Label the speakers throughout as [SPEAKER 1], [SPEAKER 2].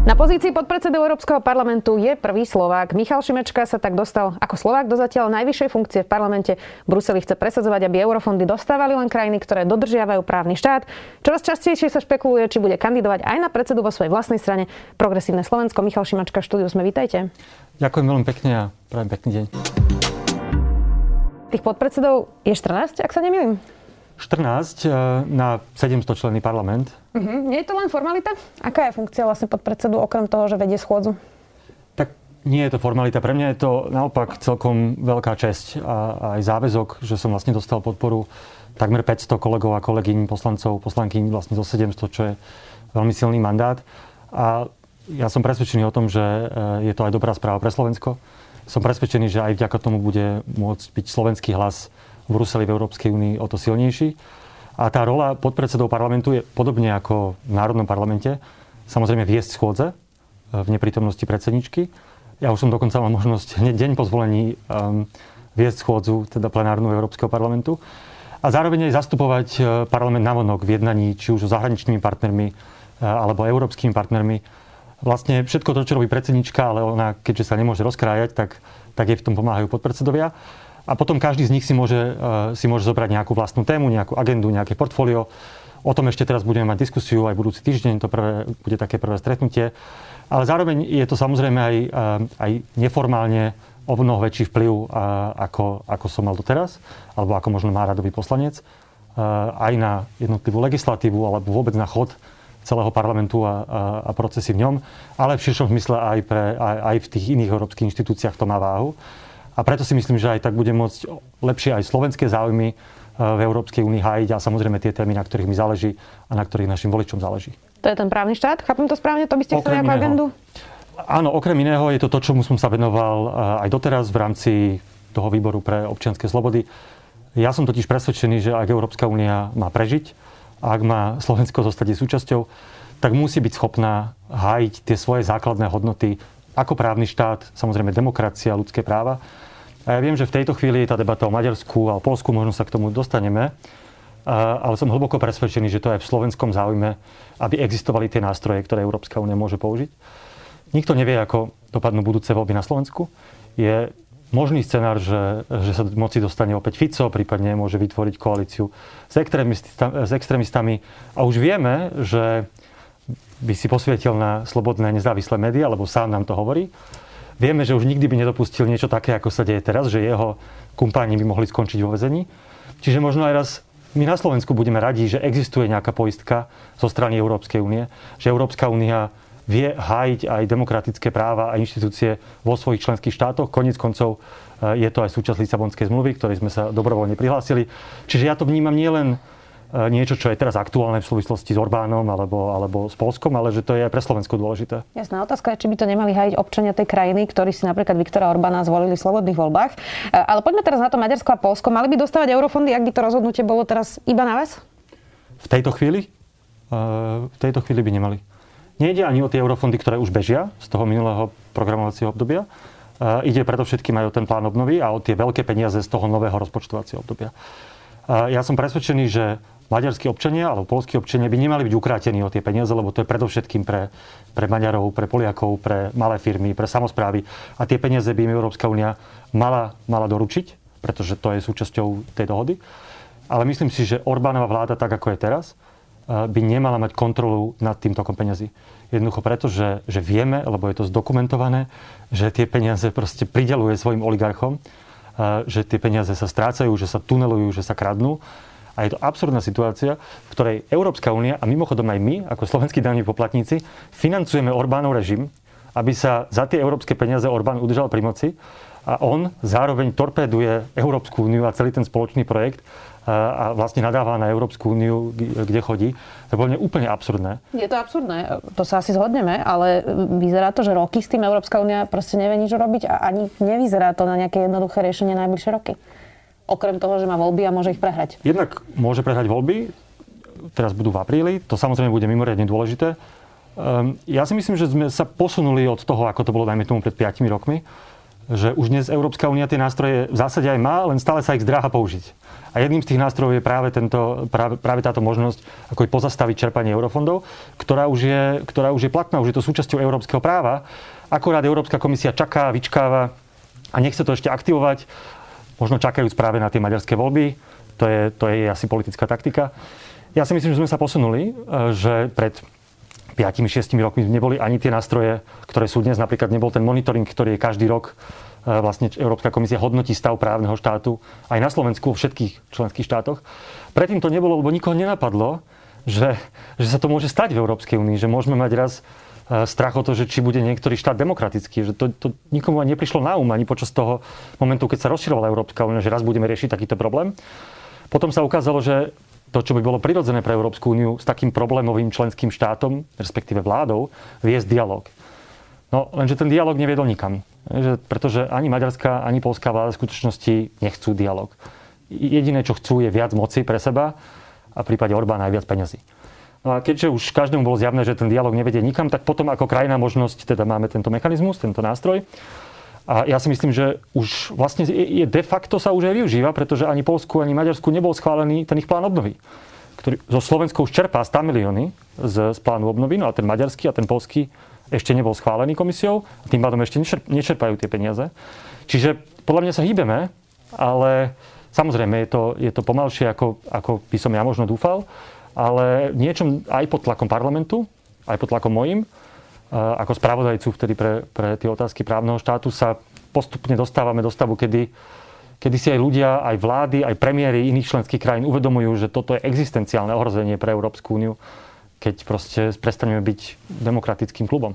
[SPEAKER 1] Na pozícii podpredsedu Európskeho parlamentu je prvý Slovák. Michal Šimečka sa tak dostal ako Slovák do zatiaľ najvyššej funkcie v parlamente. Bruseli chce presadzovať, aby eurofondy dostávali len krajiny, ktoré dodržiavajú právny štát. Čoraz častejšie sa špekuluje, či bude kandidovať aj na predsedu vo svojej vlastnej strane Progresívne Slovensko. Michal Šimečka v štúdiu sme, vítajte.
[SPEAKER 2] Ďakujem veľmi pekne a prajem pekný deň.
[SPEAKER 1] Tých podpredsedov je 14, ak sa nemýlim?
[SPEAKER 2] 14 e, na 700 členný parlament.
[SPEAKER 1] Uh-huh. Nie je to len formalita? Aká je funkcia vlastne podpredsedu, okrem toho, že vedie schôdzu?
[SPEAKER 2] Tak nie je to formalita. Pre mňa je to naopak celkom veľká česť a, aj záväzok, že som vlastne dostal podporu takmer 500 kolegov a kolegyň, poslancov, poslankyň vlastne zo 700, čo je veľmi silný mandát. A ja som presvedčený o tom, že e, je to aj dobrá správa pre Slovensko. Som presvedčený, že aj vďaka tomu bude môcť byť slovenský hlas v Bruseli v Európskej únii o to silnejší. A tá rola podpredsedov parlamentu je podobne ako v Národnom parlamente. Samozrejme viesť schôdze e, v neprítomnosti predsedničky. Ja už som dokonca mal možnosť hneď deň po zvolení um, viesť schôdzu, teda plenárnu Európskeho parlamentu. A zároveň aj zastupovať e, parlament navonok v jednaní, či už so zahraničnými partnermi e, alebo európskymi partnermi. Vlastne všetko to, čo robí predsednička, ale ona, keďže sa nemôže rozkrájať, tak, tak jej v tom pomáhajú podpredsedovia. A potom každý z nich si môže, eh, si môže zobrať nejakú vlastnú tému, nejakú agendu, nejaké portfólio. O tom ešte teraz budeme mať diskusiu aj budúci týždeň, to prvé, bude také prvé stretnutie. Ale zároveň je to samozrejme aj, eh, aj neformálne o mnoho väčší vplyv, eh, ako, ako som mal doteraz, alebo ako možno má radový poslanec, aj na jednotlivú legislatívu, alebo vôbec na chod celého parlamentu a, a, a procesy v ňom, ale v širšom zmysle aj, pre, aj, aj v tých iných európskych inštitúciách to má váhu. A preto si myslím, že aj tak bude môcť lepšie aj slovenské záujmy e, v Európskej únii hájiť a samozrejme tie témy, na ktorých mi záleží a na ktorých našim voličom záleží.
[SPEAKER 1] To je ten právny štát? Chápem to správne? To by ste chceli ako agendu?
[SPEAKER 2] Áno, okrem iného je to to, čomu som sa venoval e, aj doteraz v rámci toho výboru pre občianske slobody. Ja som totiž presvedčený, že ak Európska únia má prežiť, a ak má Slovensko zostať jej súčasťou, tak musí byť schopná hájiť tie svoje základné hodnoty ako právny štát, samozrejme demokracia, ľudské práva a ja viem, že v tejto chvíli je tá debata o Maďarsku a o Polsku, možno sa k tomu dostaneme, ale som hlboko presvedčený, že to je v slovenskom záujme, aby existovali tie nástroje, ktoré Európska únia môže použiť. Nikto nevie, ako dopadnú budúce voľby na Slovensku. Je možný scenár, že, že sa moci dostane opäť Fico, prípadne môže vytvoriť koalíciu s, extrémistami, s extrémistami. A už vieme, že by si posvietil na slobodné nezávislé médiá, lebo sám nám to hovorí. Vieme, že už nikdy by nedopustil niečo také, ako sa deje teraz, že jeho kumpáni by mohli skončiť vo vezení. Čiže možno aj raz my na Slovensku budeme radi, že existuje nejaká poistka zo strany Európskej únie, že Európska únia vie hájiť aj demokratické práva a inštitúcie vo svojich členských štátoch. Konec koncov eh, je to aj súčasť Lisabonskej zmluvy, ktorej sme sa dobrovoľne prihlásili. Čiže ja to vnímam nielen E, niečo, čo je teraz aktuálne v súvislosti s Orbánom alebo, alebo s Polskom, ale že to je aj pre Slovensko dôležité.
[SPEAKER 1] Jasná otázka je, či by to nemali hajiť občania tej krajiny, ktorí si napríklad Viktora Orbána zvolili v slobodných voľbách. E, ale poďme teraz na to Maďarsko a Polsko. Mali by dostávať eurofondy, ak by to rozhodnutie bolo teraz iba na vás?
[SPEAKER 2] V tejto chvíli? E, v tejto chvíli by nemali. Nejde ani o tie eurofondy, ktoré už bežia z toho minulého programovacieho obdobia. Ide predovšetkým aj o ten plán obnovy a o tie veľké peniaze z toho nového rozpočtovacieho obdobia. Ja som presvedčený, že maďarskí občania alebo polskí občania by nemali byť ukrátení o tie peniaze, lebo to je predovšetkým pre, pre Maďarov, pre Poliakov, pre malé firmy, pre samozprávy. A tie peniaze by im Európska únia mala, mala doručiť, pretože to je súčasťou tej dohody. Ale myslím si, že Orbánova vláda, tak ako je teraz, eh, by nemala mať kontrolu nad tým tokom peniazy. Jednoducho preto, že, že vieme, lebo je to zdokumentované, že tie peniaze proste prideluje svojim oligarchom, eh, že tie peniaze sa strácajú, že sa tunelujú, že sa kradnú a je to absurdná situácia, v ktorej Európska únia a mimochodom aj my, ako slovenskí daní poplatníci, financujeme Orbánov režim, aby sa za tie európske peniaze Orbán udržal pri moci a on zároveň torpéduje Európsku úniu a celý ten spoločný projekt a vlastne nadáva na Európsku úniu, kde chodí. To je úplne absurdné.
[SPEAKER 1] Je to absurdné, to sa asi zhodneme, ale vyzerá to, že roky s tým Európska únia proste nevie nič robiť a ani nevyzerá to na nejaké jednoduché riešenie najbližšie roky okrem toho, že má voľby a môže ich prehrať?
[SPEAKER 2] Jednak môže prehrať voľby, teraz budú v apríli, to samozrejme bude mimoriadne dôležité. Um, ja si myslím, že sme sa posunuli od toho, ako to bolo, dajme tomu, pred 5 rokmi, že už dnes Európska únia tie nástroje v zásade aj má, len stále sa ich zdráha použiť. A jedným z tých nástrojov je práve, tento, práve, práve táto možnosť ako pozastaviť čerpanie eurofondov, ktorá už, je, ktorá už je platná, už je to súčasťou európskeho práva. Akorát Európska komisia čaká, vyčkáva a nechce to ešte aktivovať, možno čakajúc práve na tie maďarské voľby. To je, to je asi politická taktika. Ja si myslím, že sme sa posunuli, e, že pred 5-6 rokmi neboli ani tie nástroje, ktoré sú dnes. Napríklad nebol ten monitoring, ktorý je každý rok e, vlastne Európska komisia hodnotí stav právneho štátu aj na Slovensku, vo všetkých členských štátoch. Predtým to nebolo, lebo nikoho nenapadlo, že, že sa to môže stať v Európskej únii, že môžeme mať raz strach o to, že či bude niektorý štát demokratický, že to, to nikomu ani neprišlo na um ani počas toho momentu, keď sa rozširovala Európska únia, že raz budeme riešiť takýto problém. Potom sa ukázalo, že to, čo by bolo prirodzené pre Európsku úniu s takým problémovým členským štátom, respektíve vládou, viesť dialog. No, lenže ten dialog neviedol nikam. Že, pretože ani maďarská, ani polská vláda v skutočnosti nechcú dialog. Jediné, čo chcú, je viac moci pre seba a v prípade Orbána aj viac peniazy. No a keďže už každému bolo zjavné, že ten dialog nevedie nikam, tak potom ako krajná možnosť, teda máme tento mechanizmus, tento nástroj, a ja si myslím, že už vlastne je, de facto sa už aj využíva, pretože ani Polsku, ani Maďarsku nebol schválený ten ich plán obnovy. Ktorý zo Slovenskou už čerpá 100 milióny z, z plánu obnovy, no a ten maďarský a ten polský ešte nebol schválený komisiou a tým pádom ešte nečerpajú tie peniaze. Čiže podľa mňa sa hýbeme, ale samozrejme je to, je to pomalšie, ako, ako by som ja možno dúfal, ale niečom aj pod tlakom parlamentu, aj pod tlakom mojim, ako spravodajcu vtedy pre, pre tie otázky právneho štátu sa postupne dostávame do stavu, kedy, kedy si aj ľudia, aj vlády, aj premiéry iných členských krajín uvedomujú, že toto je existenciálne ohrozenie pre Európsku úniu, keď proste prestaneme byť demokratickým klubom.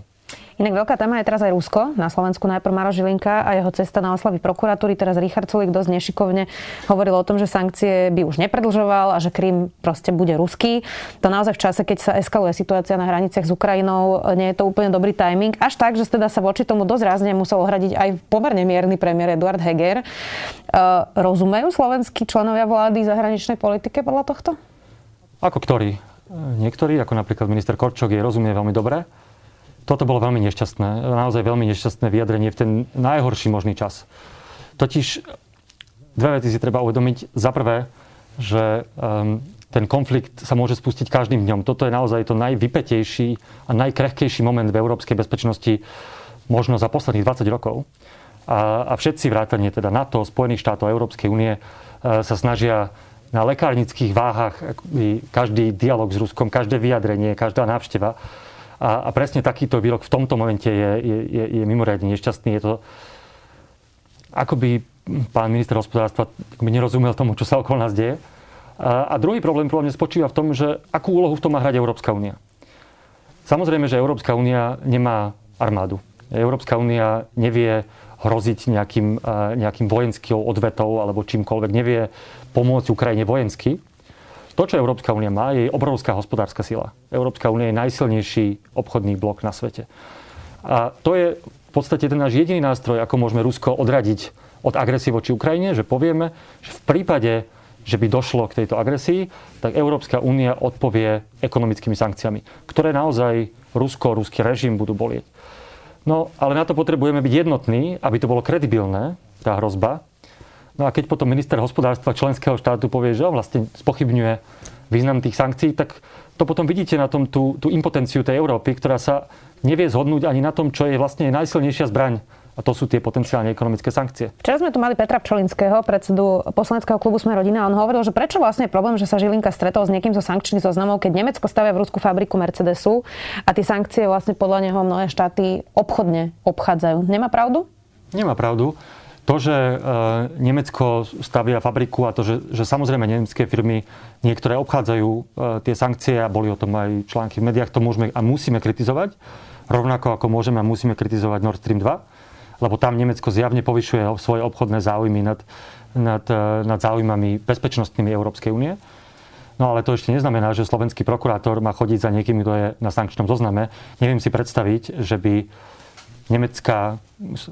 [SPEAKER 1] Inak veľká téma je teraz aj Rusko. Na Slovensku najprv Maro Žilinka a jeho cesta na oslavy prokuratúry. Teraz Richard Sulik dosť nešikovne hovoril o tom, že sankcie by už nepredlžoval a že Krym proste bude ruský. To naozaj v čase, keď sa eskaluje situácia na hraniciach s Ukrajinou, nie je to úplne dobrý timing. Až tak, že teda sa voči tomu dosť rázne musel ohradiť aj pomerne mierny premiér Eduard Heger. Uh, rozumejú slovenskí členovia vlády zahraničnej politike podľa tohto?
[SPEAKER 2] Ako ktorí? Niektorí, ako napríklad minister Korčok, je rozumie veľmi dobre toto bolo veľmi nešťastné, naozaj veľmi nešťastné vyjadrenie v ten najhorší možný čas. Totiž dve veci si treba uvedomiť. Za prvé, že um, ten konflikt sa môže spustiť každým dňom. Toto je naozaj to najvypetejší a najkrehkejší moment v európskej bezpečnosti možno za posledných 20 rokov. A, a všetci vrátane teda NATO, Spojených štátov Európskej únie uh, sa snažia na lekárnických váhach každý dialog s Ruskom, každé vyjadrenie, každá návšteva a, a presne takýto výrok v tomto momente je, je, je, je mimoriadne nešťastný. Je to, ako by pán minister hospodárstva by nerozumel tomu, čo sa okolo nás deje. A, a druhý problém podľa mňa spočíva v tom, že akú úlohu v tom má hrať Európska únia. Samozrejme, že Európska únia nemá armádu. Európska únia nevie hroziť nejakým, nejakým vojenským odvetou alebo čímkoľvek, nevie pomôcť Ukrajine vojensky. To, čo Európska únia má, je obrovská hospodárska sila. Európska únia je najsilnejší obchodný blok na svete. A to je v podstate ten náš jediný nástroj, ako môžeme Rusko odradiť od agresie voči Ukrajine, že povieme, že v prípade, že by došlo k tejto agresii, tak Európska únia odpovie ekonomickými sankciami, ktoré naozaj Rusko, ruský režim budú bolieť. No, ale na to potrebujeme byť jednotní, aby to bolo kredibilné, tá hrozba, No a keď potom minister hospodárstva členského štátu povie, že on vlastne spochybňuje význam tých sankcií, tak to potom vidíte na tom tú, tú impotenciu tej Európy, ktorá sa nevie zhodnúť ani na tom, čo je vlastne najsilnejšia zbraň. A to sú tie potenciálne ekonomické sankcie.
[SPEAKER 1] Včera sme tu mali Petra Pčolinského, predsedu poslaneckého klubu Sme rodina. A on hovoril, že prečo vlastne je problém, že sa Žilinka stretol s niekým zo sankčných zoznamov, keď Nemecko stavia v Rusku fabriku Mercedesu a tie sankcie vlastne podľa neho mnohé štáty obchodne obchádzajú. Nemá pravdu?
[SPEAKER 2] Nemá pravdu to, že e, Nemecko stavia fabriku a to, že, že samozrejme nemecké firmy niektoré obchádzajú e, tie sankcie a boli o tom aj články v médiách, to môžeme a musíme kritizovať. Rovnako ako môžeme a musíme kritizovať Nord Stream 2, lebo tam Nemecko zjavne povyšuje svoje obchodné záujmy nad, nad, e, nad záujmami bezpečnostnými Európskej únie. No ale to ešte neznamená, že slovenský prokurátor má chodiť za niekým, kto je na sankčnom zozname. Neviem si predstaviť, že by nemecká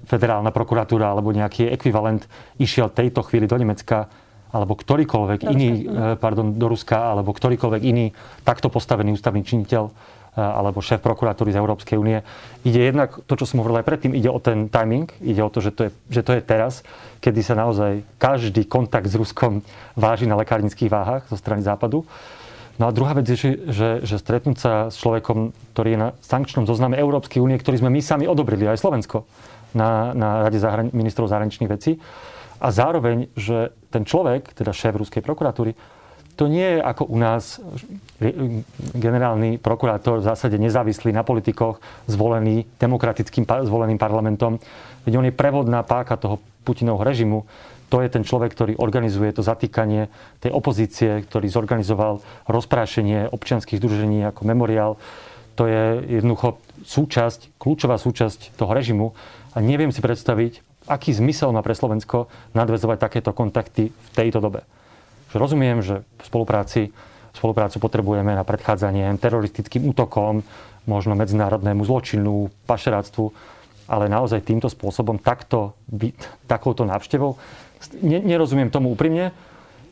[SPEAKER 2] federálna prokuratúra alebo nejaký ekvivalent išiel tejto chvíli do Nemecka alebo ktorýkoľvek do iný, Ruska. Eh, pardon, do Ruska, alebo ktorýkoľvek iný takto postavený ústavný činiteľ alebo šéf prokuratúry z Európskej únie. Ide jednak, to čo som hovoril aj predtým, ide o ten timing, ide o to, že to je, že to je teraz, kedy sa naozaj každý kontakt s Ruskom váži na lekárnických váhach zo strany Západu. No a druhá vec je, že, že stretnúť sa s človekom, ktorý je na sankčnom zozname Európskej únie, ktorý sme my sami odobrili, aj Slovensko, na, na Rade zahrani- ministrov zahraničných vecí. A zároveň, že ten človek, teda šéf Ruskej prokuratúry, to nie je ako u nás generálny prokurátor v zásade nezávislý na politikoch, zvolený demokratickým zvoleným parlamentom. Veď on je prevodná páka toho Putinovho režimu. To je ten človek, ktorý organizuje to zatýkanie tej opozície, ktorý zorganizoval rozprášenie občianských združení ako memoriál. To je jednoducho súčasť, kľúčová súčasť toho režimu. A neviem si predstaviť, aký zmysel má pre Slovensko nadvezovať takéto kontakty v tejto dobe že rozumiem, že v spolupráci, spoluprácu potrebujeme na predchádzanie teroristickým útokom, možno medzinárodnému zločinu, pašeráctvu, ale naozaj týmto spôsobom, takto, takouto návštevou, nerozumiem tomu úprimne.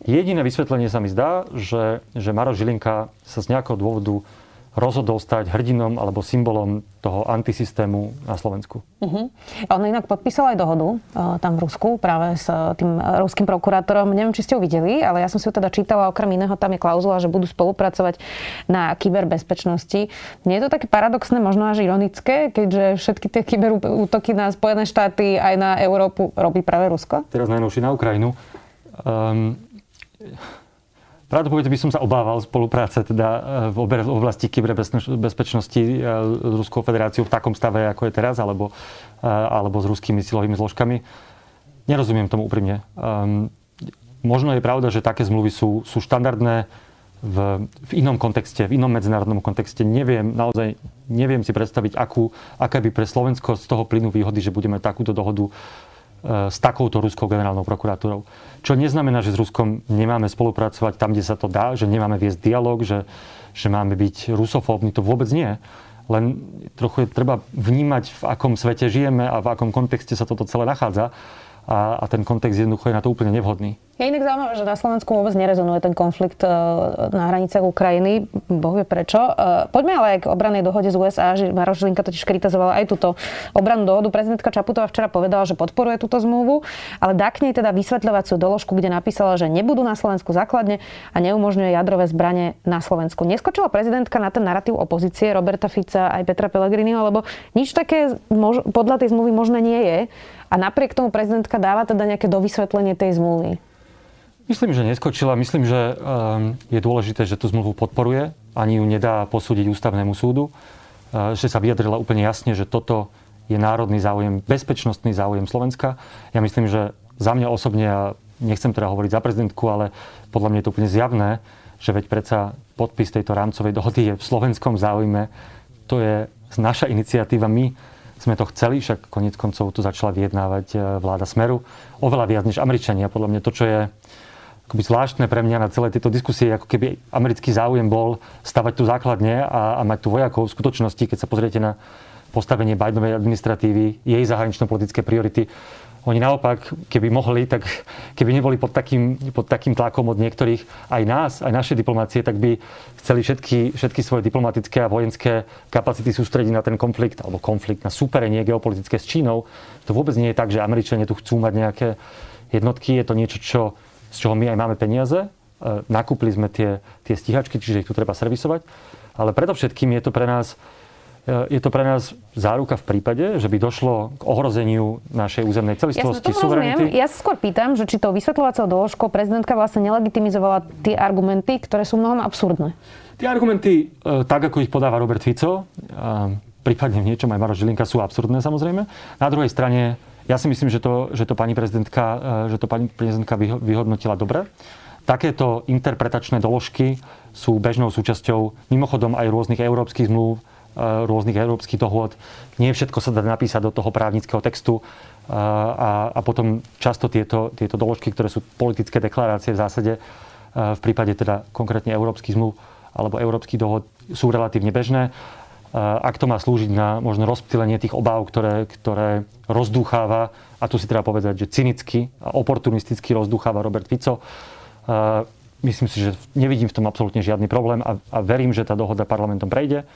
[SPEAKER 2] Jediné vysvetlenie sa mi zdá, že, že Maro Žilinka sa z nejakého dôvodu rozhodol stať hrdinom alebo symbolom toho antisystému na Slovensku. Uh-huh.
[SPEAKER 1] On inak podpísal aj dohodu uh, tam v Rusku práve s uh, tým ruským prokurátorom. Neviem, či ste ho videli, ale ja som si ho teda čítala. Okrem iného tam je klauzula, že budú spolupracovať na kyberbezpečnosti. Nie je to také paradoxné, možno až ironické, keďže všetky tie kyberútoky na Spojené štáty aj na Európu robí práve Rusko?
[SPEAKER 2] Teraz najnovšie na Ukrajinu. Um, Pravdepodobne by som sa obával spolupráce teda e, v oblasti kyberbezpečnosti e, s Ruskou federáciou v takom stave, ako je teraz, alebo, e, alebo s ruskými silovými zložkami. Nerozumiem tomu úprimne. Um, možno je pravda, že také zmluvy sú, sú štandardné v, v inom kontexte, v inom medzinárodnom kontexte. Neviem, naozaj neviem si predstaviť, akú, aké by pre Slovensko z toho plynú výhody, že budeme takúto dohodu s takouto ruskou generálnou prokuratúrou. Čo neznamená, že s Ruskom nemáme spolupracovať tam, kde sa to dá, že nemáme viesť dialog, že, že máme byť rusofóbni. To vôbec nie. Len trochu je treba vnímať, v akom svete žijeme a v akom kontexte sa toto celé nachádza. A, a ten kontext jednoducho je na to úplne nevhodný.
[SPEAKER 1] Je inak zaujímavé, že na Slovensku vôbec nerezonuje ten konflikt e, na hraniciach Ukrajiny. Boh vie prečo. E, poďme ale aj k obranej dohode z USA. Maroš Žilinka totiž kritizovala aj túto obrannú dohodu. Prezidentka Čaputová včera povedala, že podporuje túto zmluvu, ale dá k nej teda vysvetľovaciu doložku, kde napísala, že nebudú na Slovensku základne a neumožňuje jadrové zbranie na Slovensku. Neskočila prezidentka na ten narratív opozície Roberta Fica aj Petra Pellegriniho, lebo nič také podľa tej zmluvy možné nie je. A napriek tomu prezidentka dáva teda nejaké dovysvetlenie tej zmluvy.
[SPEAKER 2] Myslím, že neskočila. Myslím, že ehm, je dôležité, že tú zmluvu podporuje. Ani ju nedá posúdiť ústavnému súdu. Ehm, že sa vyjadrila úplne jasne, že toto je národný záujem, bezpečnostný záujem Slovenska. Ja myslím, že za mňa osobne, ja nechcem teda hovoriť za prezidentku, ale podľa mňa je to úplne zjavné, že veď predsa podpis tejto rámcovej dohody je v slovenskom záujme. To je naša iniciatíva. My sme to chceli, však konec koncov tu začala vyjednávať e, vláda Smeru. Oveľa viac než Američania. Podľa mňa to, čo je akoby zvláštne pre mňa na celé tieto diskusie, ako keby americký záujem bol stavať tu základne a, a mať tu vojakov. V skutočnosti, keď sa pozriete na postavenie Bidenovej administratívy, jej zahranično-politické priority, oni naopak, keby mohli, tak keby neboli pod takým, pod takým tlakom od niektorých, aj nás, aj naše diplomácie, tak by chceli všetky, všetky svoje diplomatické a vojenské kapacity sústrediť na ten konflikt, alebo konflikt, na súperenie geopolitické s Čínou. To vôbec nie je tak, že Američania tu chcú mať nejaké jednotky. Je to niečo, čo z čoho my aj máme peniaze. E, nakúpili sme tie, tie stíhačky, čiže ich tu treba servisovať. Ale predovšetkým je to pre nás je to pre nás záruka v prípade, že by došlo k ohrozeniu našej územnej celistvosti,
[SPEAKER 1] Jasne, suverenity. Ja sa skôr pýtam, že či to vysvetľovacou doložkou prezidentka vlastne nelegitimizovala tie argumenty, ktoré sú mnohom absurdné.
[SPEAKER 2] Tie argumenty, e, tak ako ich podáva Robert Fico, prípadne v niečom aj Maroš Žilinka, sú absurdné samozrejme. Na druhej strane ja si myslím, že to, že to pani prezidentka, e, že to pani prezidentka vyhodnotila dobre. Takéto interpretačné doložky sú bežnou súčasťou mimochodom aj rôznych európskych zmluv, e, rôznych európskych dohôd. Nie všetko sa dá napísať do toho právnického textu e, a, a potom často tieto, tieto doložky, ktoré sú politické deklarácie v zásade, v prípade teda konkrétne európskych zmluv alebo európskych dohod sú relatívne bežné ak to má slúžiť na možno rozptýlenie tých obáv, ktoré, ktoré rozdúcháva, a tu si treba povedať, že cynicky a oportunisticky rozdúcháva Robert Fico. Myslím si, že nevidím v tom absolútne žiadny problém a, a verím, že tá dohoda parlamentom prejde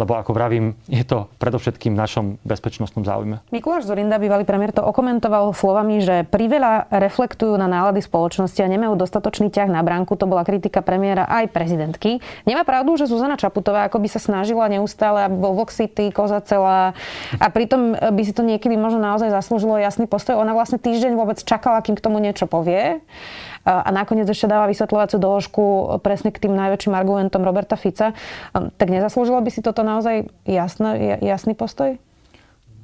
[SPEAKER 2] lebo ako vravím, je to predovšetkým v našom bezpečnostnom záujme.
[SPEAKER 1] Mikuláš Zurinda, bývalý premiér, to okomentoval slovami, že priveľa reflektujú na nálady spoločnosti a nemajú dostatočný ťah na bránku. To bola kritika premiéra aj prezidentky. Nemá pravdu, že Zuzana Čaputová ako by sa snažila neustále, aby bol Vox City, Koza celá a pritom by si to niekedy možno naozaj zaslúžilo jasný postoj. Ona vlastne týždeň vôbec čakala, kým k tomu niečo povie a nakoniec ešte dáva vysvetľovaciu doložku presne k tým najväčším argumentom Roberta Fica. Tak nezaslúžilo by si toto naozaj jasný, jasný postoj?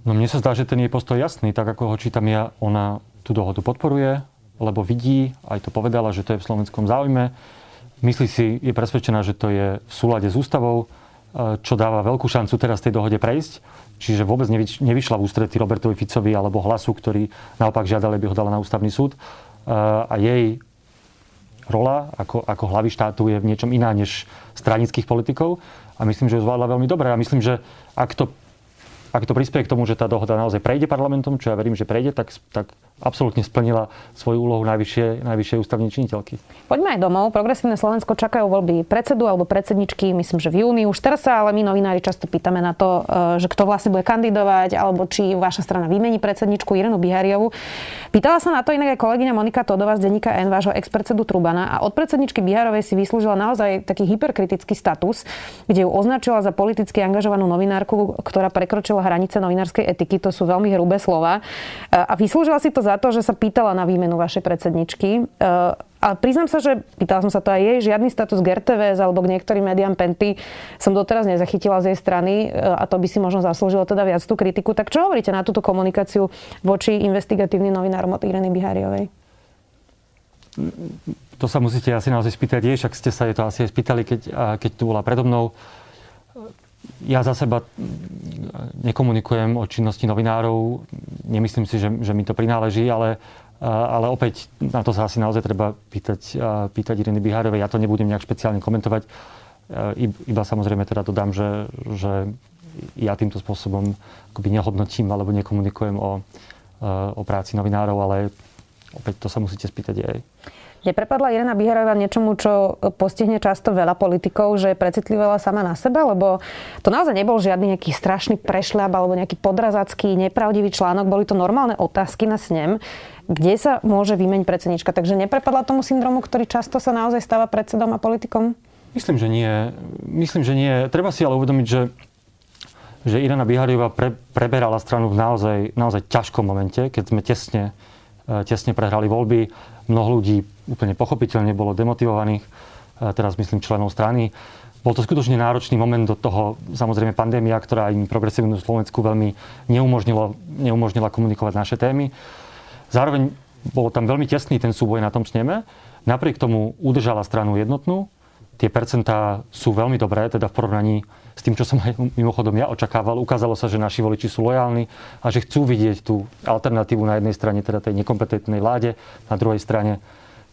[SPEAKER 2] No mne sa zdá, že ten jej postoj jasný, tak ako ho čítam ja, ona tú dohodu podporuje, lebo vidí, aj to povedala, že to je v slovenskom záujme. Myslí si, je presvedčená, že to je v súlade s ústavou, e, čo dáva veľkú šancu teraz tej dohode prejsť. Čiže vôbec nevyšla v ústretí Robertovi Ficovi alebo hlasu, ktorý naopak žiadali, aby ho dala na ústavný súd. E, a jej rola ako, ako hlavy štátu je v niečom iná než stranických politikov. A myslím, že ju zvládla veľmi dobre. A myslím, že ak to, ak to prispieje k tomu, že tá dohoda naozaj prejde parlamentom, čo ja verím, že prejde, tak, tak absolútne splnila svoju úlohu najvyššie, najvyššie ústavnej činiteľky.
[SPEAKER 1] Poďme aj domov. Progresívne Slovensko čakajú voľby predsedu alebo predsedničky, myslím, že v júni. Už teraz sa ale my novinári často pýtame na to, e, že kto vlastne bude kandidovať, alebo či vaša strana vymení predsedničku Irenu Bihariovu. Pýtala sa na to inak aj kolegyňa Monika Todová z denníka N, vášho ex-predsedu Trubana a od predsedničky Biharovej si vyslúžila naozaj taký hyperkritický status, kde ju označila za politicky angažovanú novinárku, ktorá prekročila hranice novinárskej etiky. To sú veľmi hrubé slova. E, a vyslúžila si to za to, že sa pýtala na výmenu vašej predsedničky. Eh, a priznám sa, že pýtala som sa to aj jej, žiadny status k RTVS alebo k niektorým médiám Penty som doteraz nezachytila z jej strany eh, a to by si možno zaslúžilo teda viac tú kritiku. Tak čo hovoríte na túto komunikáciu voči investigatívnym novinárom od Ireny Biháriovej?
[SPEAKER 2] To sa musíte asi naozaj spýtať jej, však ste sa jej to asi aj spýtali, keď, keď tu bola predo mnou ja za seba nekomunikujem o činnosti novinárov, nemyslím si, že, že mi to prináleží, ale, ale opäť na to sa asi naozaj treba pýtať, pýtať Iriny Bihárovej. Ja to nebudem nejak špeciálne komentovať, iba samozrejme teda dodám, že, že ja týmto spôsobom akoby nehodnotím alebo nekomunikujem o, o práci novinárov, ale opäť to sa musíte spýtať aj.
[SPEAKER 1] Neprepadla Irena Biharová niečomu, čo postihne často veľa politikov, že precitlivala sama na seba, lebo to naozaj nebol žiadny nejaký strašný prešľab alebo nejaký podrazacký, nepravdivý článok, boli to normálne otázky na snem, kde sa môže vymeniť predsednička. Takže neprepadla tomu syndromu, ktorý často sa naozaj stáva predsedom a politikom?
[SPEAKER 2] Myslím, že nie. Myslím, že nie. Treba si ale uvedomiť, že že Irena Bihariová pre, preberala stranu v naozaj, naozaj ťažkom momente, keď sme tesne, e, tesne prehrali voľby. Mnoho ľudí úplne pochopiteľne bolo demotivovaných, teraz myslím členov strany. Bol to skutočne náročný moment do toho, samozrejme pandémia, ktorá im progresívnu Slovensku veľmi neumožnila, neumožnila komunikovať naše témy. Zároveň bol tam veľmi tesný ten súboj na tom sneme. Napriek tomu udržala stranu jednotnú. Tie percentá sú veľmi dobré, teda v porovnaní s tým, čo som aj mimochodom ja očakával. Ukázalo sa, že naši voliči sú lojálni a že chcú vidieť tú alternatívu na jednej strane, teda tej nekompetentnej vláde, na druhej strane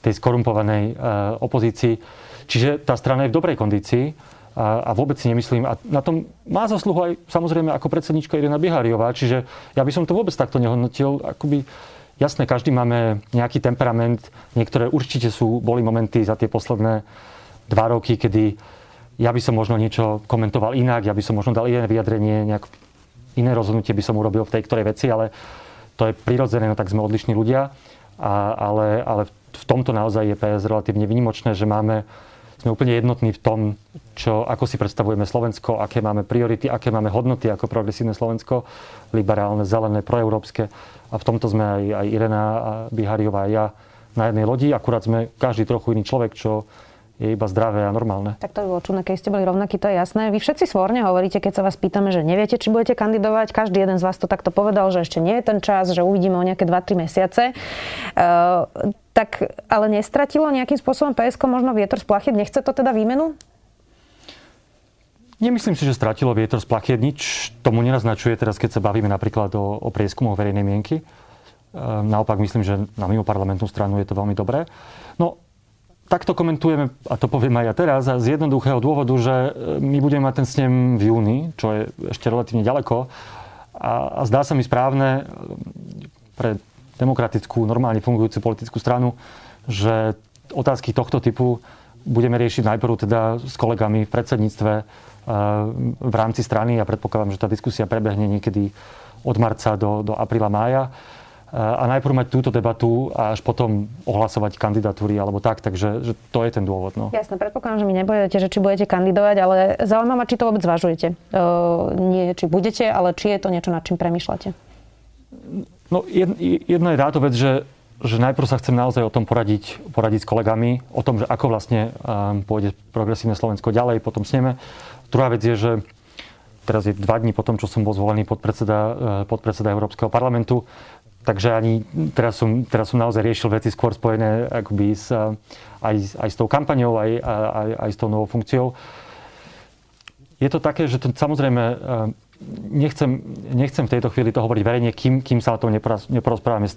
[SPEAKER 2] tej skorumpovanej eh, opozícii. Čiže tá strana je v dobrej kondícii a, a vôbec si nemyslím, a na tom má zasluhu aj samozrejme ako predsednička Irina Bihariová, čiže ja by som to vôbec takto nehodnotil. Akoby, jasné, každý máme nejaký temperament, niektoré určite sú, boli momenty za tie posledné dva roky, kedy ja by som možno niečo komentoval inak, ja by som možno dal iné vyjadrenie, nejak iné rozhodnutie by som urobil v tej ktorej veci, ale to je prirodzené, no tak sme odlišní ľudia. A, ale, ale v tomto naozaj je PS relatívne vynimočné, že máme, sme úplne jednotní v tom, čo, ako si predstavujeme Slovensko, aké máme priority, aké máme hodnoty ako progresívne Slovensko, liberálne, zelené, proeurópske. A v tomto sme aj, aj Irena Bihariová a ja na jednej lodi, akurát sme každý trochu iný človek, čo je iba zdravé a normálne.
[SPEAKER 1] Tak to by bolo čudné, keď ste boli rovnakí, to je jasné. Vy všetci svorne hovoríte, keď sa vás pýtame, že neviete, či budete kandidovať. Každý jeden z vás to takto povedal, že ešte nie je ten čas, že uvidíme o nejaké 2-3 mesiace. Uh, tak ale nestratilo nejakým spôsobom PSK možno vietor z plachiet? Nechce to teda výmenu?
[SPEAKER 2] Nemyslím si, že stratilo vietor z plachiet. Nič tomu nenaznačuje teraz, keď sa bavíme napríklad o, o prieskumoch verejnej mienky. Ehm, naopak myslím, že na mimo parlamentnú stranu je to veľmi dobré. No, takto komentujeme, a to poviem aj ja teraz, z jednoduchého dôvodu, že e, my budeme mať ten snem v júni, čo je ešte relatívne ďaleko. A, a zdá sa mi správne e, pre demokratickú, normálne fungujúcu politickú stranu, že otázky tohto typu budeme riešiť najprv teda s kolegami v predsedníctve v rámci strany a predpokladám, že tá diskusia prebehne niekedy od marca do, do apríla, mája a najprv mať túto debatu a až potom ohlasovať kandidatúry alebo tak, takže že to je ten dôvod. No.
[SPEAKER 1] Jasné, predpokladám, že mi nebudete, že či budete kandidovať, ale zaujímavé, či to vôbec zvažujete. Uh, nie, či budete, ale či je to niečo, nad čím premyšľate.
[SPEAKER 2] No, jedna je táto vec, že, že najprv sa chcem naozaj o tom poradiť, poradiť s kolegami, o tom, že ako vlastne um, pôjde progresívne Slovensko ďalej, potom sneme. Druhá vec je, že teraz je dva dní po tom, čo som bol zvolený podpredseda, uh, podpredseda Európskeho parlamentu, Takže ani teraz som, teraz som naozaj riešil veci skôr spojené akoby s, aj, aj s tou kampaňou, aj, aj, aj s tou novou funkciou. Je to také, že to samozrejme nechcem, nechcem v tejto chvíli to hovoriť verejne, kým, kým sa o tom neporozprávame e,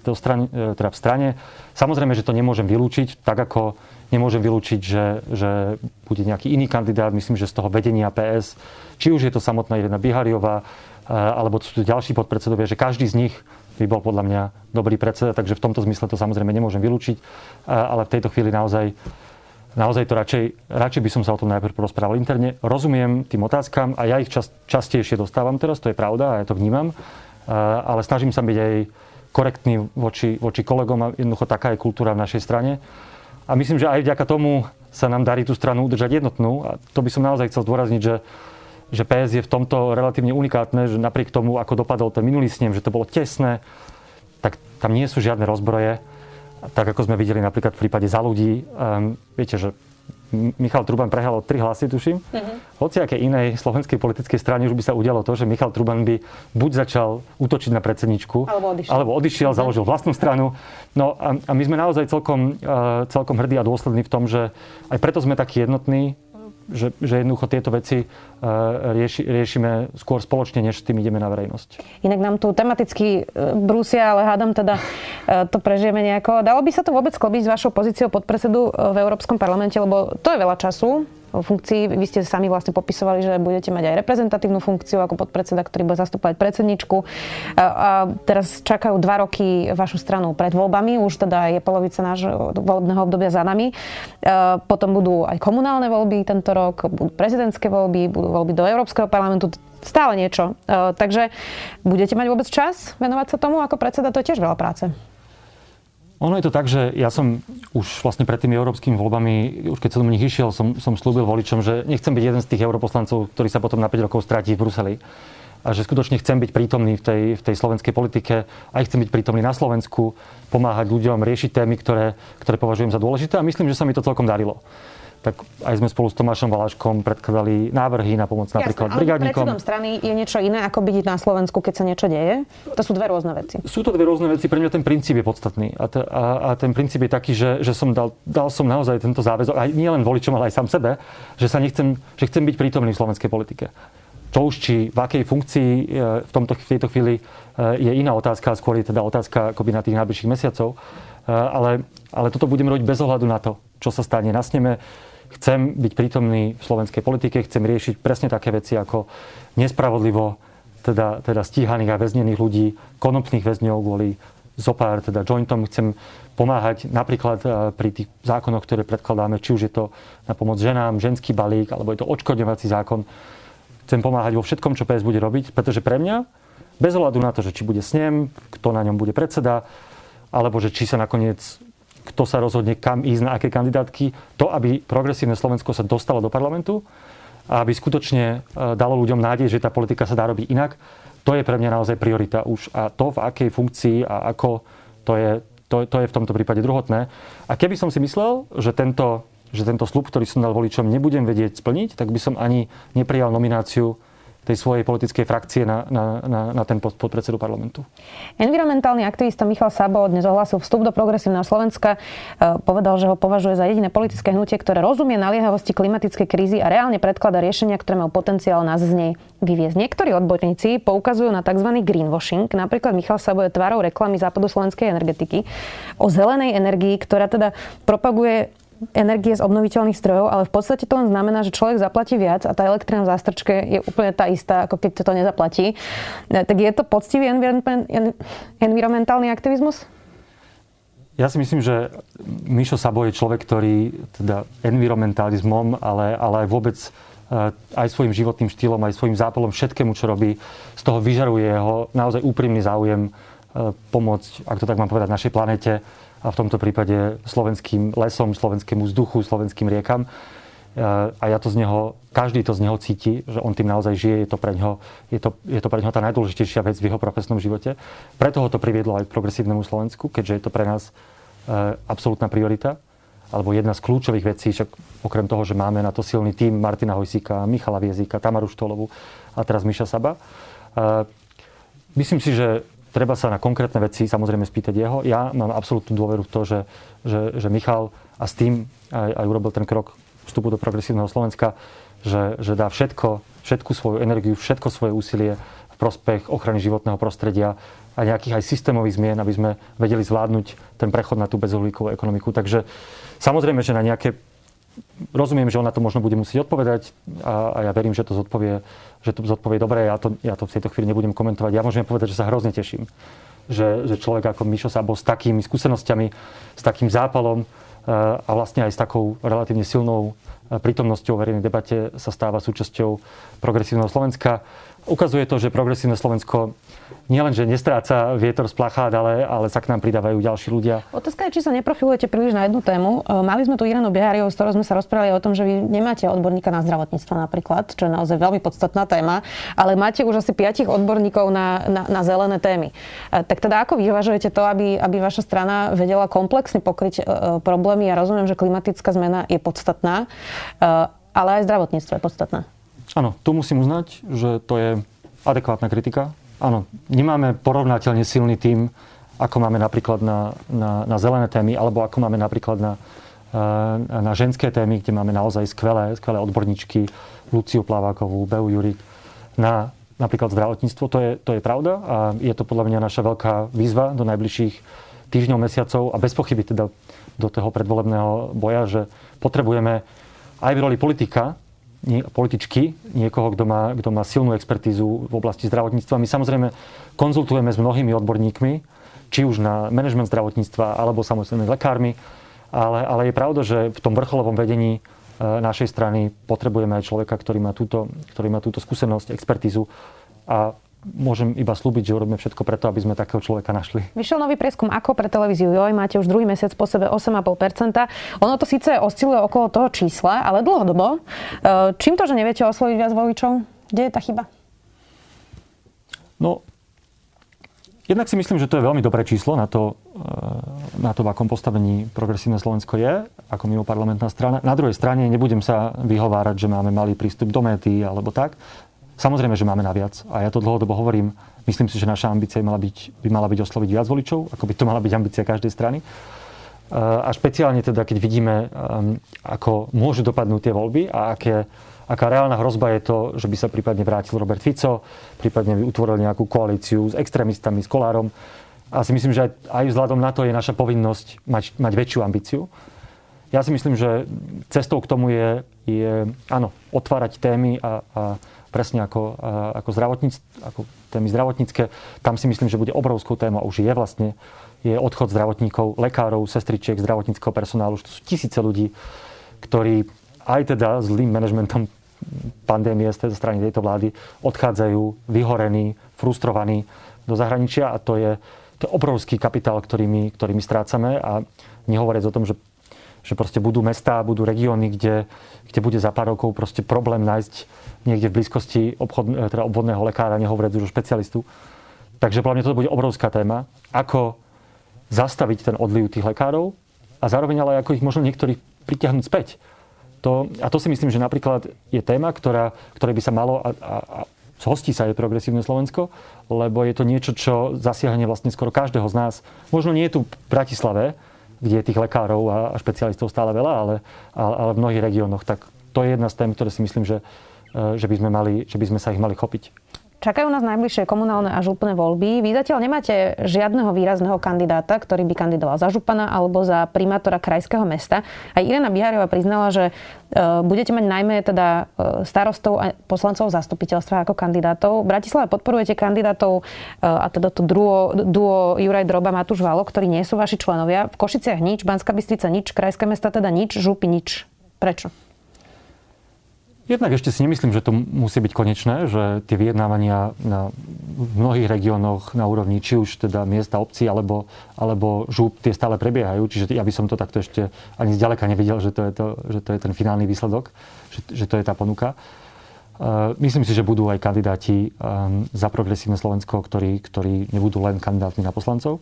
[SPEAKER 2] teda v strane. Samozrejme, že to nemôžem vylúčiť, tak ako nemôžem vylúčiť, že, že bude nejaký iný kandidát, myslím, že z toho vedenia PS, či už je to samotná Irena Bihariová, alebo sú tu ďalší podpredsedovia, že každý z nich by bol podľa mňa dobrý predseda, takže v tomto zmysle to samozrejme nemôžem vylúčiť, ale v tejto chvíli naozaj, naozaj to radšej, radšej by som sa o tom najprv porozprával interne. Rozumiem tým otázkam a ja ich čas, častejšie dostávam teraz, to je pravda a ja to vnímam, ale snažím sa byť aj korektný voči, voči kolegom a jednoducho taká je kultúra v našej strane. A myslím, že aj vďaka tomu sa nám darí tú stranu udržať jednotnú a to by som naozaj chcel zdôrazniť, že že PS je v tomto relatívne unikátne, že napriek tomu, ako dopadol ten minulý snem, že to bolo tesné, tak tam nie sú žiadne rozbroje. Tak ako sme videli napríklad v prípade za ľudí. Um, viete, že Michal Truban prehral o tri hlasy, tuším. Uh-huh. Hoci aké inej slovenskej politickej strane už by sa udialo to, že Michal Truban by buď začal útočiť na predsedničku,
[SPEAKER 1] alebo odišiel,
[SPEAKER 2] alebo odišiel uh-huh. založil vlastnú stranu. No a, a my sme naozaj celkom, uh, celkom hrdí a dôslední v tom, že aj preto sme takí jednotní, že, že jednoducho tieto veci uh, rieši, riešime skôr spoločne, než s tým ideme na verejnosť.
[SPEAKER 1] Inak nám tu tematicky e, brúsia, ale hádam teda uh, to prežijeme nejako. Dalo by sa to vôbec klobiť s vašou pozíciou podpredsedu v Európskom parlamente, lebo to je veľa času funkcií. Vy ste sami vlastne popisovali, že budete mať aj reprezentatívnu funkciu ako podpredseda, ktorý bude zastupovať predsedničku. A teraz čakajú dva roky vašu stranu pred voľbami, už teda je polovica nášho volebného obdobia za nami. Potom budú aj komunálne voľby tento rok, budú prezidentské voľby, budú voľby do Európskeho parlamentu, stále niečo. Takže budete mať vôbec čas venovať sa tomu ako predseda, to je tiež veľa práce.
[SPEAKER 2] Ono je to tak, že ja som už vlastne pred tými európskymi voľbami, už keď som do nich išiel, som, som slúbil voličom, že nechcem byť jeden z tých europoslancov, ktorý sa potom na 5 rokov stratí v Bruseli. A že skutočne chcem byť prítomný v tej, v tej slovenskej politike, aj chcem byť prítomný na Slovensku, pomáhať ľuďom, riešiť témy, ktoré, ktoré považujem za dôležité a myslím, že sa mi to celkom darilo tak aj sme spolu s Tomášom Valaškom predkladali návrhy na pomoc napríklad Jasne, brigádnikom.
[SPEAKER 1] Ale strany je niečo iné, ako byť na Slovensku, keď sa niečo deje? To sú dve rôzne veci.
[SPEAKER 2] Sú to dve rôzne veci. Pre mňa ten princíp je podstatný. A, t- a, a ten princíp je taký, že, že som dal, dal som naozaj tento záväzok, aj nie len voličom, ale aj sám sebe, že sa nechcem, že chcem byť prítomný v slovenskej politike. Čo už či v akej funkcii e, v, tomto, v tejto chvíli e, je iná otázka, skôr je teda otázka akoby na tých najbližších mesiacov. E, ale, ale toto budem robiť bez ohľadu na to, čo sa stane na sneme Chcem byť prítomný v slovenskej politike, chcem riešiť presne také veci ako nespravodlivo teda, teda stíhaných a väznených ľudí, konopných väzňov kvôli zopár, teda jointom. Chcem pomáhať napríklad eh, pri tých zákonoch, ktoré predkladáme, či už je to na pomoc ženám, ženský balík, alebo je to odškodňovací zákon. Chcem pomáhať vo všetkom, čo PS bude robiť, pretože pre mňa, bez ohľadu na to, že či bude snem, kto na ňom bude predseda, alebo že či sa nakoniec kto sa rozhodne, kam ísť na aké kandidátky, to, aby progresívne Slovensko sa dostalo do parlamentu a aby skutočne e, dalo ľuďom nádej, že tá politika sa dá robiť inak, to je pre mňa naozaj priorita už. A to, v akej funkcii a ako, to je, to, to je v tomto prípade druhotné. A keby som si myslel, že tento, že tento slub, ktorý som dal voličom, nebudem vedieť splniť, tak by som ani neprijal nomináciu tej svojej politickej frakcie na, na, na, na ten podpredsedu parlamentu.
[SPEAKER 1] Environmentálny aktivista Michal Sabo dnes ohlásil vstup do progresívneho Slovenska. E, povedal, že ho považuje za jediné politické hnutie, ktoré rozumie naliehavosti klimatickej krízy a reálne predklada riešenia, ktoré majú potenciál nás z nej vyviezť. Niektorí odborníci poukazujú na tzv. greenwashing. Napríklad Michal Sabo je tvárou reklamy západoslovenskej energetiky o zelenej energii, ktorá teda propaguje energie z obnoviteľných strojov, ale v podstate to len znamená, že človek zaplatí viac a tá elektrina v zástrčke je úplne tá istá, ako keď to nezaplatí. E, tak je to poctivý environmentálny aktivizmus?
[SPEAKER 2] Ja si myslím, že Mišo Sabo je človek, ktorý teda environmentalizmom, ale, ale aj vôbec aj svojim životným štýlom, aj svojim zápalom, všetkému, čo robí, z toho vyžaruje jeho naozaj úprimný záujem pomôcť, ak to tak mám povedať, našej planete a v tomto prípade slovenským lesom, slovenskému vzduchu, slovenským riekam. A ja to z neho, každý to z neho cíti, že on tým naozaj žije, je to pre neho, je to, je to pre neho tá najdôležitejšia vec v jeho profesnom živote. Preto ho to priviedlo aj k progresívnemu Slovensku, keďže je to pre nás absolútna priorita alebo jedna z kľúčových vecí, však okrem toho, že máme na to silný tým Martina Hojsíka, Michala Viezíka, Tamaru Štolovu a teraz Miša Saba. Myslím si, že treba sa na konkrétne veci samozrejme spýtať jeho. Ja mám absolútnu dôveru v to, že, že, že Michal a s tým aj, aj urobil ten krok vstupu do progresívneho Slovenska, že, že dá všetko, všetku svoju energiu, všetko svoje úsilie v prospech ochrany životného prostredia a nejakých aj systémových zmien, aby sme vedeli zvládnuť ten prechod na tú bezuhlíkovú ekonomiku. Takže samozrejme, že na nejaké rozumiem, že on na to možno bude musieť odpovedať a, a ja verím, že to zodpovie, že to zodpovie dobre. Ja to, ja to v tejto chvíli nebudem komentovať. Ja môžem povedať, že sa hrozne teším, že, že človek ako Mišo Sabo s takými skúsenosťami, s takým zápalom a vlastne aj s takou relatívne silnou prítomnosťou v verejnej debate sa stáva súčasťou progresívneho Slovenska. Ukazuje to, že progresívne Slovensko nielen, že nestráca vietor z plachát, ale, ale sa k nám pridávajú ďalší ľudia.
[SPEAKER 1] Otázka je, či sa neprofilujete príliš na jednu tému. E, mali sme tu Irenu Behariov, s ktorou sme sa rozprávali o tom, že vy nemáte odborníka na zdravotníctvo napríklad, čo je naozaj veľmi podstatná téma, ale máte už asi piatich odborníkov na, na, na zelené témy. E, tak teda ako vyvažujete to, aby, aby vaša strana vedela komplexne pokryť e, problémy? Ja rozumiem, že klimatická zmena je podstatná, ale aj zdravotníctvo je podstatné.
[SPEAKER 2] Áno, tu musím uznať, že to je adekvátna kritika Áno, nemáme porovnateľne silný tým, ako máme napríklad na, na, na zelené témy, alebo ako máme napríklad na, eh, na ženské témy, kde máme naozaj skvelé, skvelé odborníčky, Luciu Plavákovú, Beu Jurik, na napríklad zdravotníctvo. To je, to je pravda a je to podľa mňa naša veľká výzva do najbližších týždňov, mesiacov a bez pochyby teda do toho predvolebného boja, že potrebujeme aj v roli politika političky, niekoho, kto má, kto má silnú expertízu v oblasti zdravotníctva. My samozrejme konzultujeme s mnohými odborníkmi, či už na manažment zdravotníctva, alebo samozrejme lekármi, ale, ale je pravda, že v tom vrcholovom vedení e, našej strany potrebujeme aj človeka, ktorý má túto, ktorý má túto skúsenosť, expertízu a môžem iba slúbiť, že urobíme všetko preto, aby sme takého človeka našli.
[SPEAKER 1] Vyšiel nový prieskum ako pre televíziu Joj, máte už druhý mesiac po sebe 8,5%. Ono to síce osciluje okolo toho čísla, ale dlhodobo. E, čím to, že neviete osloviť viac voličov? Kde je tá chyba?
[SPEAKER 2] No, jednak si myslím, že to je veľmi dobré číslo na to, e, na to, v akom postavení progresívne Slovensko je, ako mimo parlamentná strana. Na druhej strane nebudem sa vyhovárať, že máme malý prístup do médií alebo tak. Samozrejme, že máme naviac. A ja to dlhodobo hovorím. Myslím si, že naša ambícia mala byť, by mala byť osloviť viac voličov, ako by to mala byť ambícia každej strany. A špeciálne teda, keď vidíme, um, ako môžu dopadnúť tie voľby a aké, aká reálna hrozba je to, že by sa prípadne vrátil Robert Fico, prípadne by utvoril nejakú koalíciu s extrémistami, s Kolárom. A si myslím, že aj, aj vzhľadom na to je naša povinnosť mať, mať väčšiu ambíciu. Ja si myslím, že cestou k tomu je, je áno, otvárať témy a, a presne ako, ako, ako témy zdravotnícke. Tam si myslím, že bude obrovskou témou, už je vlastne, je odchod zdravotníkov, lekárov, sestričiek, zdravotníckého personálu. To sú tisíce ľudí, ktorí aj teda zlým manažmentom pandémie z tejto strany tejto vlády odchádzajú vyhorení, frustrovaní do zahraničia a to je, to je obrovský kapitál, ktorý my, ktorý my strácame a nehovoriac o tom, že že proste budú mestá, budú regióny, kde, kde bude za pár rokov proste problém nájsť niekde v blízkosti obchod, e, teda obvodného lekára, nehovoriac už o špecialistu. Takže podľa mňa toto bude obrovská téma, ako zastaviť ten odliv tých lekárov a zároveň ale ako ich možno niektorých pritiahnuť späť. To, a to si myslím, že napríklad je téma, ktorá, ktorej by sa malo a, a, a zhostí sa aj progresívne Slovensko, lebo je to niečo, čo zasiahne vlastne skoro každého z nás. Možno nie je tu v Bratislave, kde je tých lekárov a, špecialistov stále veľa, ale, ale, ale v mnohých regiónoch. Tak to je jedna z tém, ktoré si myslím, že, e, že, by sme mali, že by sme sa ich mali chopiť.
[SPEAKER 1] Čakajú nás najbližšie komunálne a župné voľby. Vy zatiaľ nemáte žiadneho výrazného kandidáta, ktorý by kandidoval za župana alebo za primátora krajského mesta. Aj Irena Bihariová priznala, že e, budete mať najmä teda e, starostov a poslancov zastupiteľstva ako kandidátov. V Bratislave podporujete kandidátov e, a teda to duo, duo Juraj Droba, Matúš Valo, ktorí nie sú vaši členovia. V Košiciach nič, Banská Bystrica nič, krajské mesta teda nič, župy nič. Prečo?
[SPEAKER 2] Jednak ešte si nemyslím, že to musí byť konečné, že tie vyjednávania na mnohých regiónoch na úrovni či už teda miesta obcí alebo, alebo žúb tie stále prebiehajú. Čiže ja by som to takto ešte ani zďaleka nevidel, že to je, to, že to je ten finálny výsledok, že, že to je tá ponuka. Uh, myslím si, že budú aj kandidáti um, za progresívne Slovensko, ktorí, ktorí nebudú len kandidátmi na poslancov.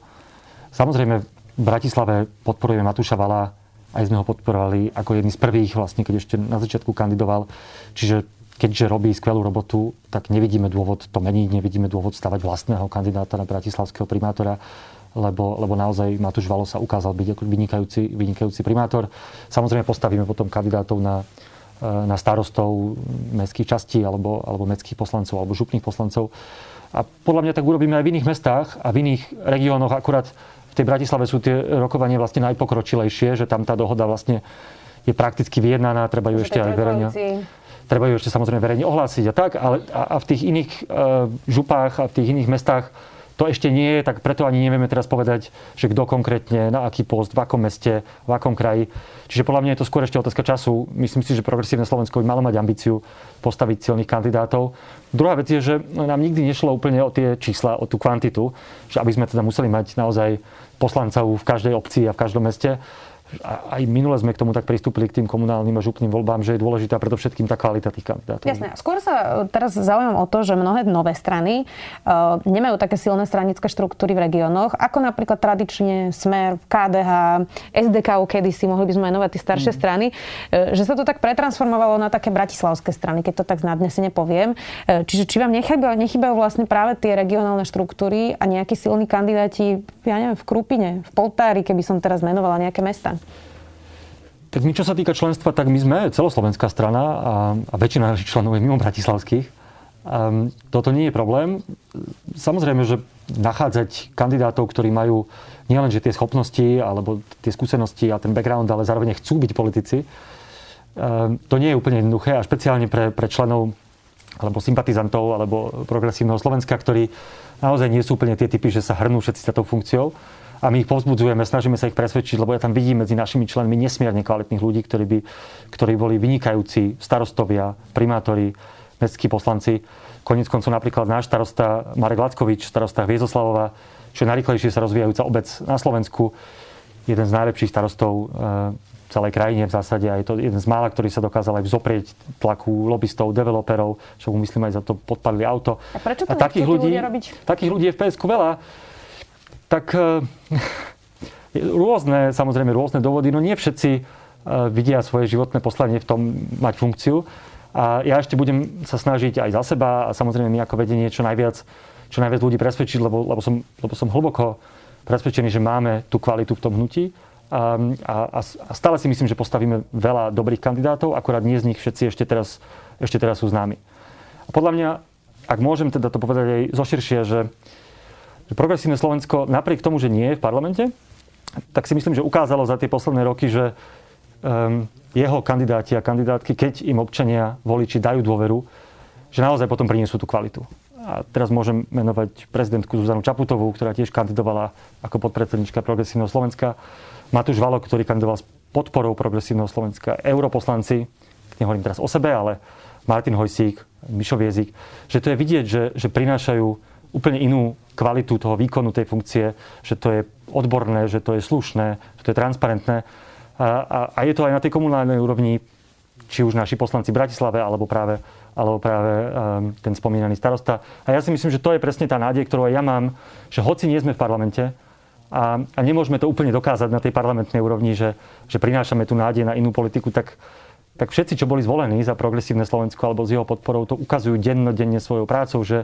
[SPEAKER 2] Samozrejme, v Bratislave podporujeme Matúša Vala, aj sme ho podporovali ako jedný z prvých, vlastne, keď ešte na začiatku kandidoval. Čiže keďže robí skvelú robotu, tak nevidíme dôvod to meniť, nevidíme dôvod stavať vlastného kandidáta na bratislavského primátora, lebo, lebo naozaj Matúš Valo sa ukázal byť ako vynikajúci, vynikajúci primátor. Samozrejme postavíme potom kandidátov na, na starostov mestských častí alebo, alebo mestských poslancov alebo župných poslancov. A podľa mňa tak urobíme aj v iných mestách a v iných regiónoch. Akurát tej Bratislave sú tie rokovania vlastne najpokročilejšie, že tam tá dohoda vlastne je prakticky vyjednaná, treba ju ešte aj verejne treba ju ešte samozrejme verejne ohlásiť a tak, ale a, a v tých iných uh, župách a v tých iných mestách to ešte nie je, tak preto ani nevieme teraz povedať, že kto konkrétne, na aký post, v akom meste, v akom kraji. Čiže podľa mňa je to skôr ešte otázka času. Myslím si, že progresívne Slovensko by malo mať ambíciu postaviť silných kandidátov. Druhá vec je, že nám nikdy nešlo úplne o tie čísla, o tú kvantitu, že aby sme teda museli mať naozaj poslancov v každej obci a v každom meste aj minule sme k tomu tak pristúpili k tým komunálnym a župným voľbám, že je dôležitá predovšetkým tá kvalita tých kandidátov.
[SPEAKER 1] Jasné. Skôr sa e, teraz zaujímam o to, že mnohé nové strany uh, nemajú také silné stranické štruktúry v regiónoch, ako napríklad tradične Smer, KDH, SDK, kedy si mohli by sme menovať tie staršie mm. strany, uh, že sa to tak pretransformovalo na také bratislavské strany, keď to tak znadnesene poviem. Uh, čiže či vám nechybajú, nechybajú vlastne práve tie regionálne štruktúry a nejakí silní kandidáti, ja neviem, v Krupine, v Poltári, keby som teraz menovala nejaké mesta?
[SPEAKER 2] Tak my, čo sa týka členstva, tak my sme celoslovenská strana a, a väčšina našich členov je mimo bratislavských. Um, toto nie je problém. Samozrejme, že nachádzať kandidátov, ktorí majú nielen že tie schopnosti alebo tie skúsenosti a ten background, ale zároveň chcú byť politici, um, to nie je úplne jednoduché a špeciálne pre, pre členov alebo sympatizantov alebo progresívneho Slovenska, ktorí naozaj nie sú úplne tie typy, že sa hrnú všetci za tou funkciou a my ich povzbudzujeme, snažíme sa ich presvedčiť, lebo ja tam vidím medzi našimi členmi nesmierne kvalitných ľudí, ktorí, by, ktorí boli vynikajúci starostovia, primátori, mestskí poslanci. Konec koncov napríklad náš starosta Marek Lackovič, starosta Hviezoslavova, čo je najrychlejšie sa rozvíjajúca obec na Slovensku, jeden z najlepších starostov eh, v celej krajine v zásade a je to jeden z mála, ktorý sa dokázal aj vzoprieť tlaku lobbystov, developerov, čo mu myslím aj za to podpadli auto.
[SPEAKER 1] A prečo to a takých ľudí, robiť?
[SPEAKER 2] Takých ľudí je v PSK veľa tak e, rôzne, samozrejme rôzne dôvody, no nie všetci e, vidia svoje životné poslanie v tom mať funkciu. A ja ešte budem sa snažiť aj za seba a samozrejme my ako vedenie čo najviac, čo najviac ľudí presvedčiť, lebo, lebo, som, lebo som hlboko presvedčený, že máme tú kvalitu v tom hnutí. A, a, a stále si myslím, že postavíme veľa dobrých kandidátov, akorát nie z nich všetci ešte teraz, ešte teraz sú známi. A podľa mňa, ak môžem teda to povedať aj zoširšie, že že progresívne Slovensko napriek tomu, že nie je v parlamente, tak si myslím, že ukázalo za tie posledné roky, že um, jeho kandidáti a kandidátky, keď im občania, voliči dajú dôveru, že naozaj potom priniesú tú kvalitu. A teraz môžem menovať prezidentku Zuzanu Čaputovú, ktorá tiež kandidovala ako podpredsednička Progresívneho Slovenska. Matúš Valok, ktorý kandidoval s podporou Progresívneho Slovenska. Europoslanci, nehovorím teraz o sebe, ale Martin Hojsík, Mišo Viezik, že to je vidieť, že, že prinášajú úplne inú kvalitu toho výkonu tej funkcie, že to je odborné, že to je slušné, že to je transparentné. A, a, a je to aj na tej komunálnej úrovni, či už naši poslanci v Bratislave, alebo práve, alebo práve um, ten spomínaný starosta. A ja si myslím, že to je presne tá nádej, ktorú aj ja mám, že hoci nie sme v parlamente, a, a nemôžeme to úplne dokázať na tej parlamentnej úrovni, že, že prinášame tú nádej na inú politiku, tak, tak všetci, čo boli zvolení za progresívne Slovensko alebo s jeho podporou, to ukazujú dennodenne svojou prácou, že,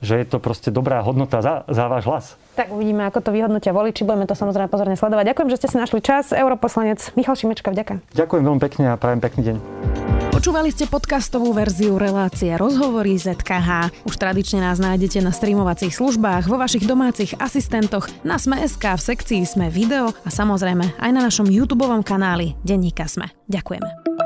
[SPEAKER 2] že je to proste dobrá hodnota za, za váš hlas.
[SPEAKER 1] Tak uvidíme, ako to vyhodnotia voliči. Budeme to samozrejme pozorne sledovať. Ďakujem, že ste si našli čas. Europoslanec Michal Šimečka, vďaka.
[SPEAKER 2] Ďakujem veľmi pekne a prajem pekný deň.
[SPEAKER 1] Počúvali ste podcastovú verziu relácie Rozhovory ZKH. Už tradične nás nájdete na streamovacích službách, vo vašich domácich asistentoch, na Sme.sk, v sekcii Sme video a samozrejme aj na našom YouTube kanáli Denníka Sme. Ďakujeme.